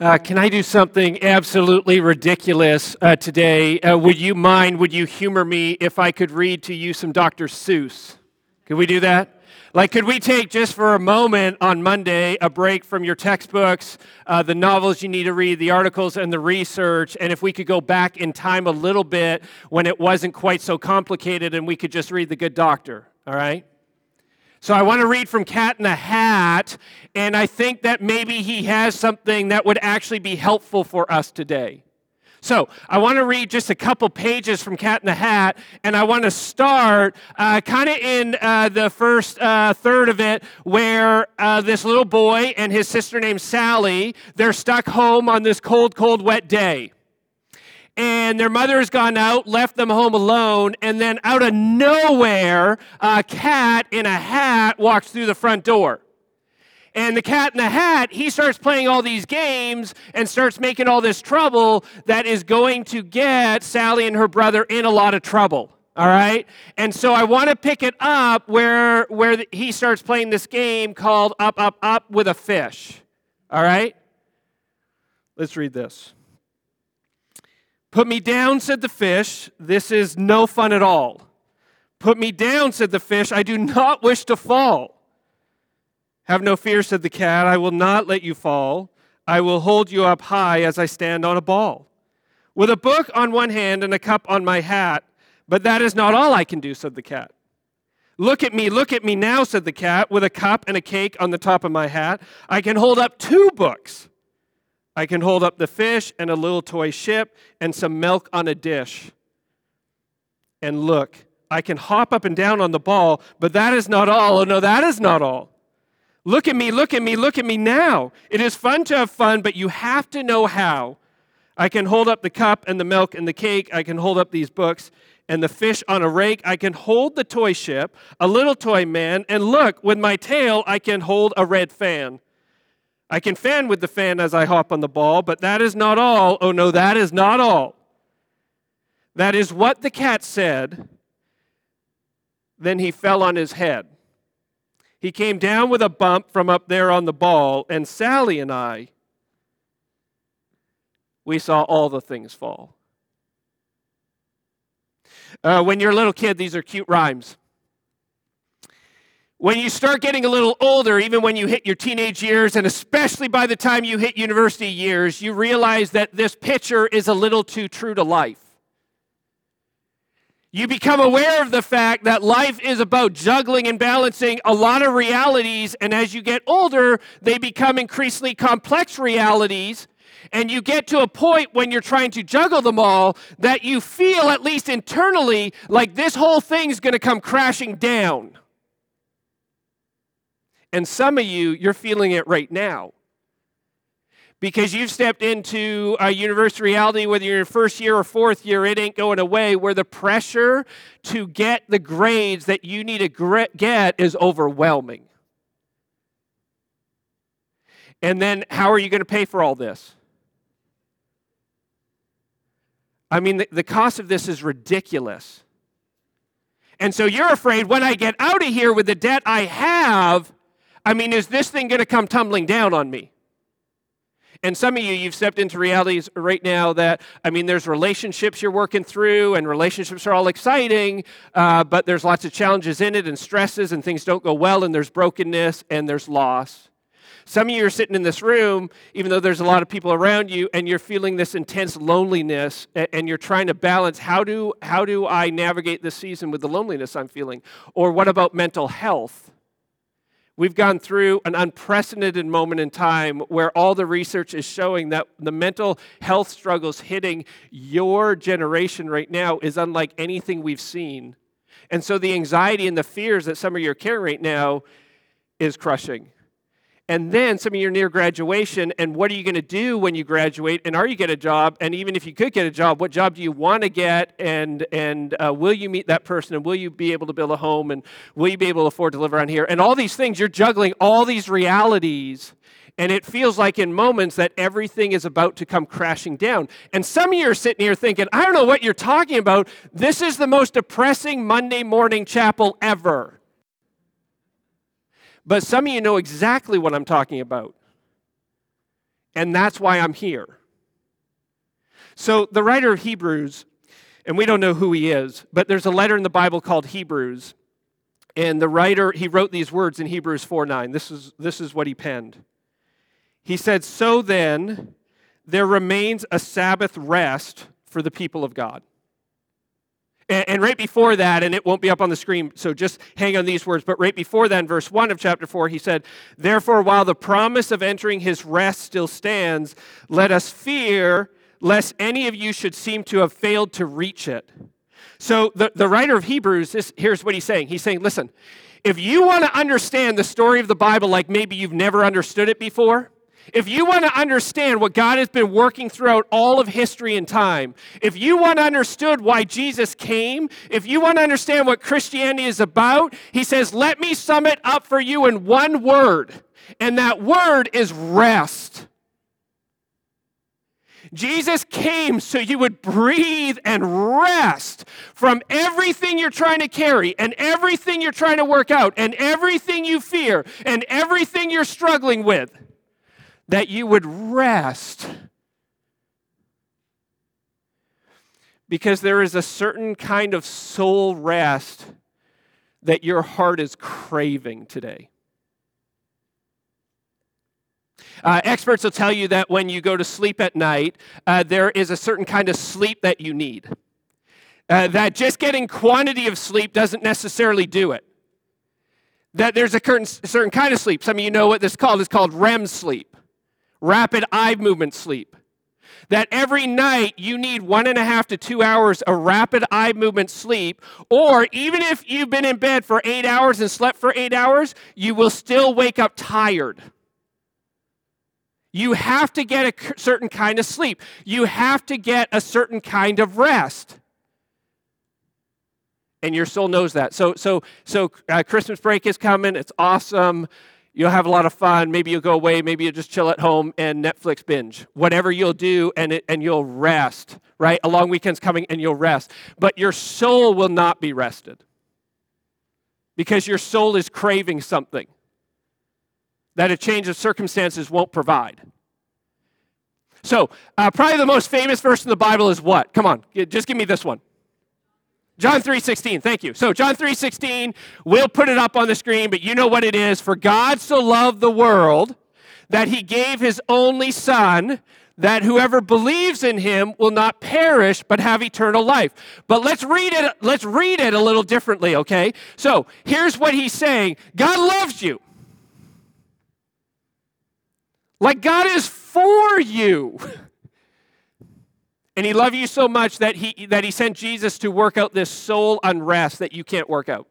Uh, can I do something absolutely ridiculous uh, today? Uh, would you mind, would you humor me if I could read to you some Dr. Seuss? Could we do that? Like, could we take just for a moment on Monday a break from your textbooks, uh, the novels you need to read, the articles, and the research? And if we could go back in time a little bit when it wasn't quite so complicated and we could just read The Good Doctor, all right? So I want to read from Cat in the Hat, and I think that maybe he has something that would actually be helpful for us today. So I want to read just a couple pages from Cat in the Hat, and I want to start uh, kind of in uh, the first uh, third of it, where uh, this little boy and his sister named Sally, they're stuck home on this cold, cold, wet day and their mother has gone out, left them home alone, and then out of nowhere, a cat in a hat walks through the front door. And the cat in the hat, he starts playing all these games and starts making all this trouble that is going to get Sally and her brother in a lot of trouble. All right? And so I want to pick it up where, where he starts playing this game called Up, Up, Up with a Fish. All right? Let's read this. Put me down, said the fish. This is no fun at all. Put me down, said the fish. I do not wish to fall. Have no fear, said the cat. I will not let you fall. I will hold you up high as I stand on a ball. With a book on one hand and a cup on my hat, but that is not all I can do, said the cat. Look at me, look at me now, said the cat, with a cup and a cake on the top of my hat. I can hold up two books. I can hold up the fish and a little toy ship and some milk on a dish. And look, I can hop up and down on the ball, but that is not all. Oh, no, that is not all. Look at me, look at me, look at me now. It is fun to have fun, but you have to know how. I can hold up the cup and the milk and the cake. I can hold up these books and the fish on a rake. I can hold the toy ship, a little toy man, and look, with my tail, I can hold a red fan. I can fan with the fan as I hop on the ball, but that is not all. Oh, no, that is not all. That is what the cat said. Then he fell on his head. He came down with a bump from up there on the ball, and Sally and I, we saw all the things fall. Uh, when you're a little kid, these are cute rhymes. When you start getting a little older, even when you hit your teenage years, and especially by the time you hit university years, you realize that this picture is a little too true to life. You become aware of the fact that life is about juggling and balancing a lot of realities, and as you get older, they become increasingly complex realities. And you get to a point when you're trying to juggle them all that you feel, at least internally, like this whole thing's gonna come crashing down. And some of you, you're feeling it right now. Because you've stepped into a university reality, whether you're in first year or fourth year, it ain't going away, where the pressure to get the grades that you need to get is overwhelming. And then, how are you going to pay for all this? I mean, the, the cost of this is ridiculous. And so you're afraid when I get out of here with the debt I have, I mean, is this thing going to come tumbling down on me? And some of you, you've stepped into realities right now that, I mean, there's relationships you're working through, and relationships are all exciting, uh, but there's lots of challenges in it, and stresses, and things don't go well, and there's brokenness, and there's loss. Some of you are sitting in this room, even though there's a lot of people around you, and you're feeling this intense loneliness, and you're trying to balance how do, how do I navigate this season with the loneliness I'm feeling? Or what about mental health? We've gone through an unprecedented moment in time where all the research is showing that the mental health struggles hitting your generation right now is unlike anything we've seen. And so the anxiety and the fears that some of you are carrying right now is crushing. And then some of you are near graduation, and what are you going to do when you graduate? And are you going to get a job? And even if you could get a job, what job do you want to get? And and uh, will you meet that person? And will you be able to build a home? And will you be able to afford to live around here? And all these things, you're juggling all these realities. And it feels like in moments that everything is about to come crashing down. And some of you are sitting here thinking, I don't know what you're talking about. This is the most depressing Monday morning chapel ever. But some of you know exactly what I'm talking about. and that's why I'm here. So, the writer of Hebrews, and we don't know who he is, but there's a letter in the Bible called Hebrews. And the writer, he wrote these words in Hebrews 4 9. This is, this is what he penned. He said, So then, there remains a Sabbath rest for the people of God. And, and, right before that, and it won't be up on the screen, so just hang on these words, but right before that, verse 1 of chapter 4, he said, Therefore, while the promise of entering his rest still stands, let us fear lest any of you should seem to have failed to reach it. So the, the writer of Hebrews, here's what he's saying. He's saying, listen, if you want to understand the story of the Bible like maybe you've never understood it before, if you want to understand what God has been working throughout all of history and time, if you want to understand why Jesus came, if you want to understand what Christianity is about, he says, let me sum it up for you in one word. And that word is rest. Jesus came so you would breathe and rest from everything you're trying to carry and everything you're trying to work out and everything you fear and everything you're struggling with. That you would rest. Because there is a certain kind of soul rest that your heart is craving today. Uh, experts will tell you that when you go to sleep at night, uh, there is a certain kind of sleep that you need. Uh, that just getting quantity of sleep doesn't necessarily do it. That there's a certain, certain kind of sleep. Some of you know what this is called. It's called REM sleep, rapid eye movement sleep. That every night you need one and a half to two hours of rapid eye movement sleep, or even if you've been in bed for eight hours and slept for eight hours, you will still wake up tired. You have to get a certain kind of sleep. You have to get a certain kind of rest. And your soul knows that. So, so, so uh, Christmas break is coming. It's awesome. You'll have a lot of fun. Maybe you'll go away. Maybe you'll just chill at home and Netflix binge. Whatever you'll do, and, it, and you'll rest, right? A long weekend's coming and you'll rest. But your soul will not be rested because your soul is craving something that a change of circumstances won't provide. So, uh, probably the most famous verse in the Bible is what? Come on, just give me this one. John 3:16. Thank you. So John 3:16, we'll put it up on the screen, but you know what it is. For God so loved the world that he gave his only son that whoever believes in him will not perish but have eternal life. But let's read it let's read it a little differently, okay? So, here's what he's saying. God loves you. Like God is for you. And he loved you so much that he, that he sent Jesus to work out this soul unrest that you can't work out.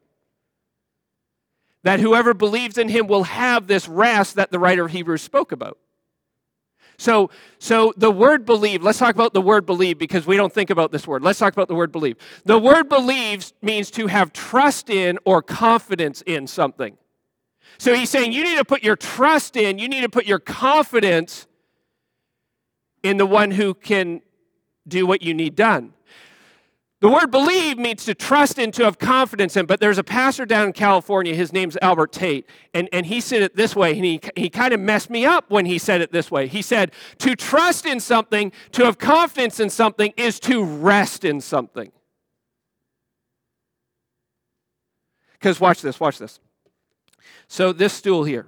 That whoever believes in him will have this rest that the writer of Hebrews spoke about. So, so the word believe, let's talk about the word believe because we don't think about this word. Let's talk about the word believe. The word believes means to have trust in or confidence in something. So he's saying you need to put your trust in, you need to put your confidence in the one who can do what you need done. The word believe means to trust and to have confidence in. But there's a pastor down in California, his name's Albert Tate, and, and he said it this way, and he, he kind of messed me up when he said it this way. He said, To trust in something, to have confidence in something, is to rest in something. Because watch this, watch this. So, this stool here,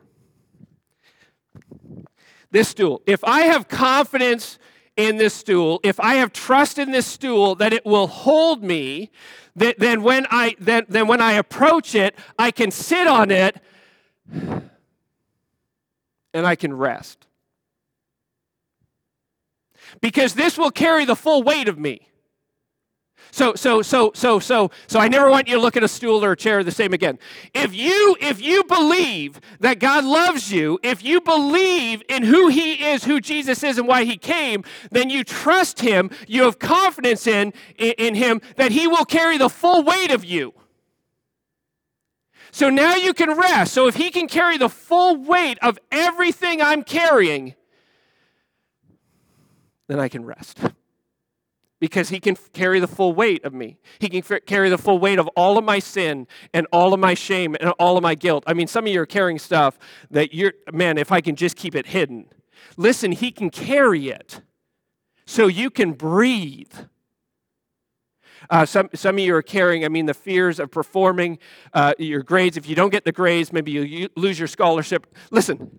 this stool, if I have confidence in this stool, if I have trust in this stool that it will hold me, that, then, when I, then, then when I approach it, I can sit on it and I can rest. Because this will carry the full weight of me. So, so, so, so, so, so I never want you to look at a stool or a chair the same again. If you, if you believe that God loves you, if you believe in who He is, who Jesus is, and why He came, then you trust Him, you have confidence in, in, in Him that He will carry the full weight of you. So now you can rest. So if He can carry the full weight of everything I'm carrying, then I can rest because he can carry the full weight of me. He can carry the full weight of all of my sin and all of my shame and all of my guilt. I mean, some of you are carrying stuff that you're, man, if I can just keep it hidden. Listen, He can carry it so you can breathe. Uh, some, some of you are carrying, I mean, the fears of performing uh, your grades. If you don't get the grades, maybe you lose your scholarship. Listen,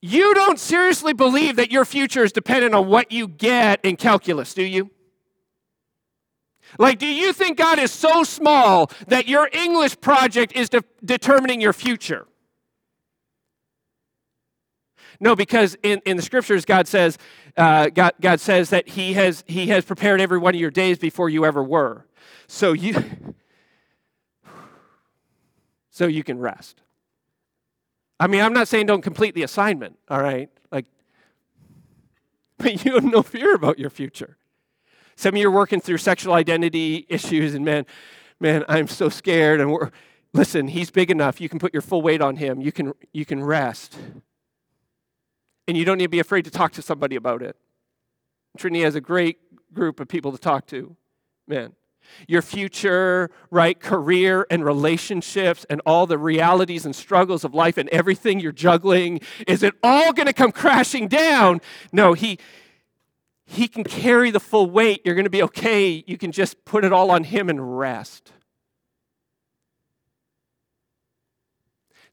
you don't seriously believe that your future is dependent on what you get in calculus, do you? Like, do you think God is so small that your English project is de- determining your future? No, because in, in the scriptures, God says, uh, God, God says that he has, he has prepared every one of your days before you ever were. So you, so you can rest. I mean, I'm not saying don't complete the assignment, all right? Like, but you have no fear about your future. Some of you are working through sexual identity issues, and man, man, I'm so scared. And we're, listen, he's big enough. You can put your full weight on him. You can, you can rest. And you don't need to be afraid to talk to somebody about it. Trinity has a great group of people to talk to. Man, your future, right, career and relationships and all the realities and struggles of life and everything you're juggling, is it all going to come crashing down? No, he he can carry the full weight. You're going to be okay. You can just put it all on Him and rest.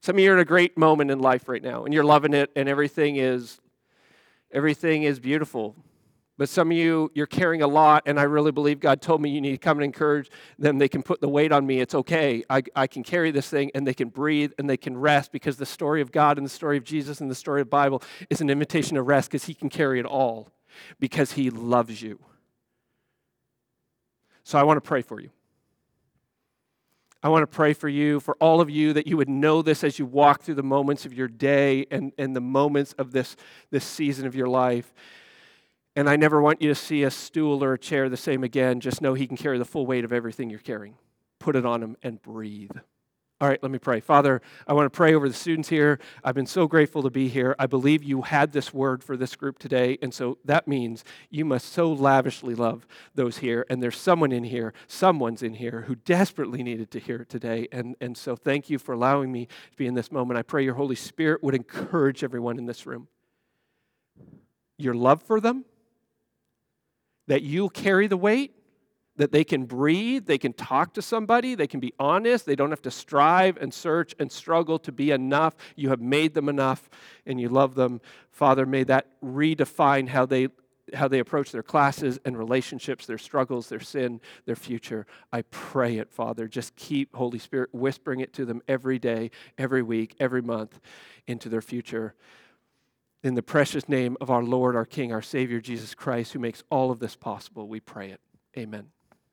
Some of you are in a great moment in life right now, and you're loving it, and everything is everything is beautiful. But some of you, you're carrying a lot, and I really believe God told me you need to come and encourage them. They can put the weight on me. It's okay. I, I can carry this thing, and they can breathe, and they can rest because the story of God and the story of Jesus and the story of the Bible is an invitation to rest because He can carry it all because He loves you. So I want to pray for you. I want to pray for you, for all of you, that you would know this as you walk through the moments of your day and, and the moments of this, this season of your life. And I never want you to see a stool or a chair the same again. Just know He can carry the full weight of everything you're carrying. Put it on Him and breathe. All right, let me pray. Father, I want to pray over the students here. I've been so grateful to be here. I believe you had this word for this group today, and so that means you must so lavishly love those here. And there's someone in here, someone's in here who desperately needed to hear it today. And, and so thank you for allowing me to be in this moment. I pray your Holy Spirit would encourage everyone in this room. Your love for them, that you'll carry the weight, that they can breathe, they can talk to somebody, they can be honest, they don't have to strive and search and struggle to be enough. You have made them enough and you love them. Father, may that redefine how they how they approach their classes and relationships, their struggles, their sin, their future. I pray it, Father. Just keep Holy Spirit whispering it to them every day, every week, every month into their future. In the precious name of our Lord, our King, our Savior, Jesus Christ, who makes all of this possible, we pray it. Amen.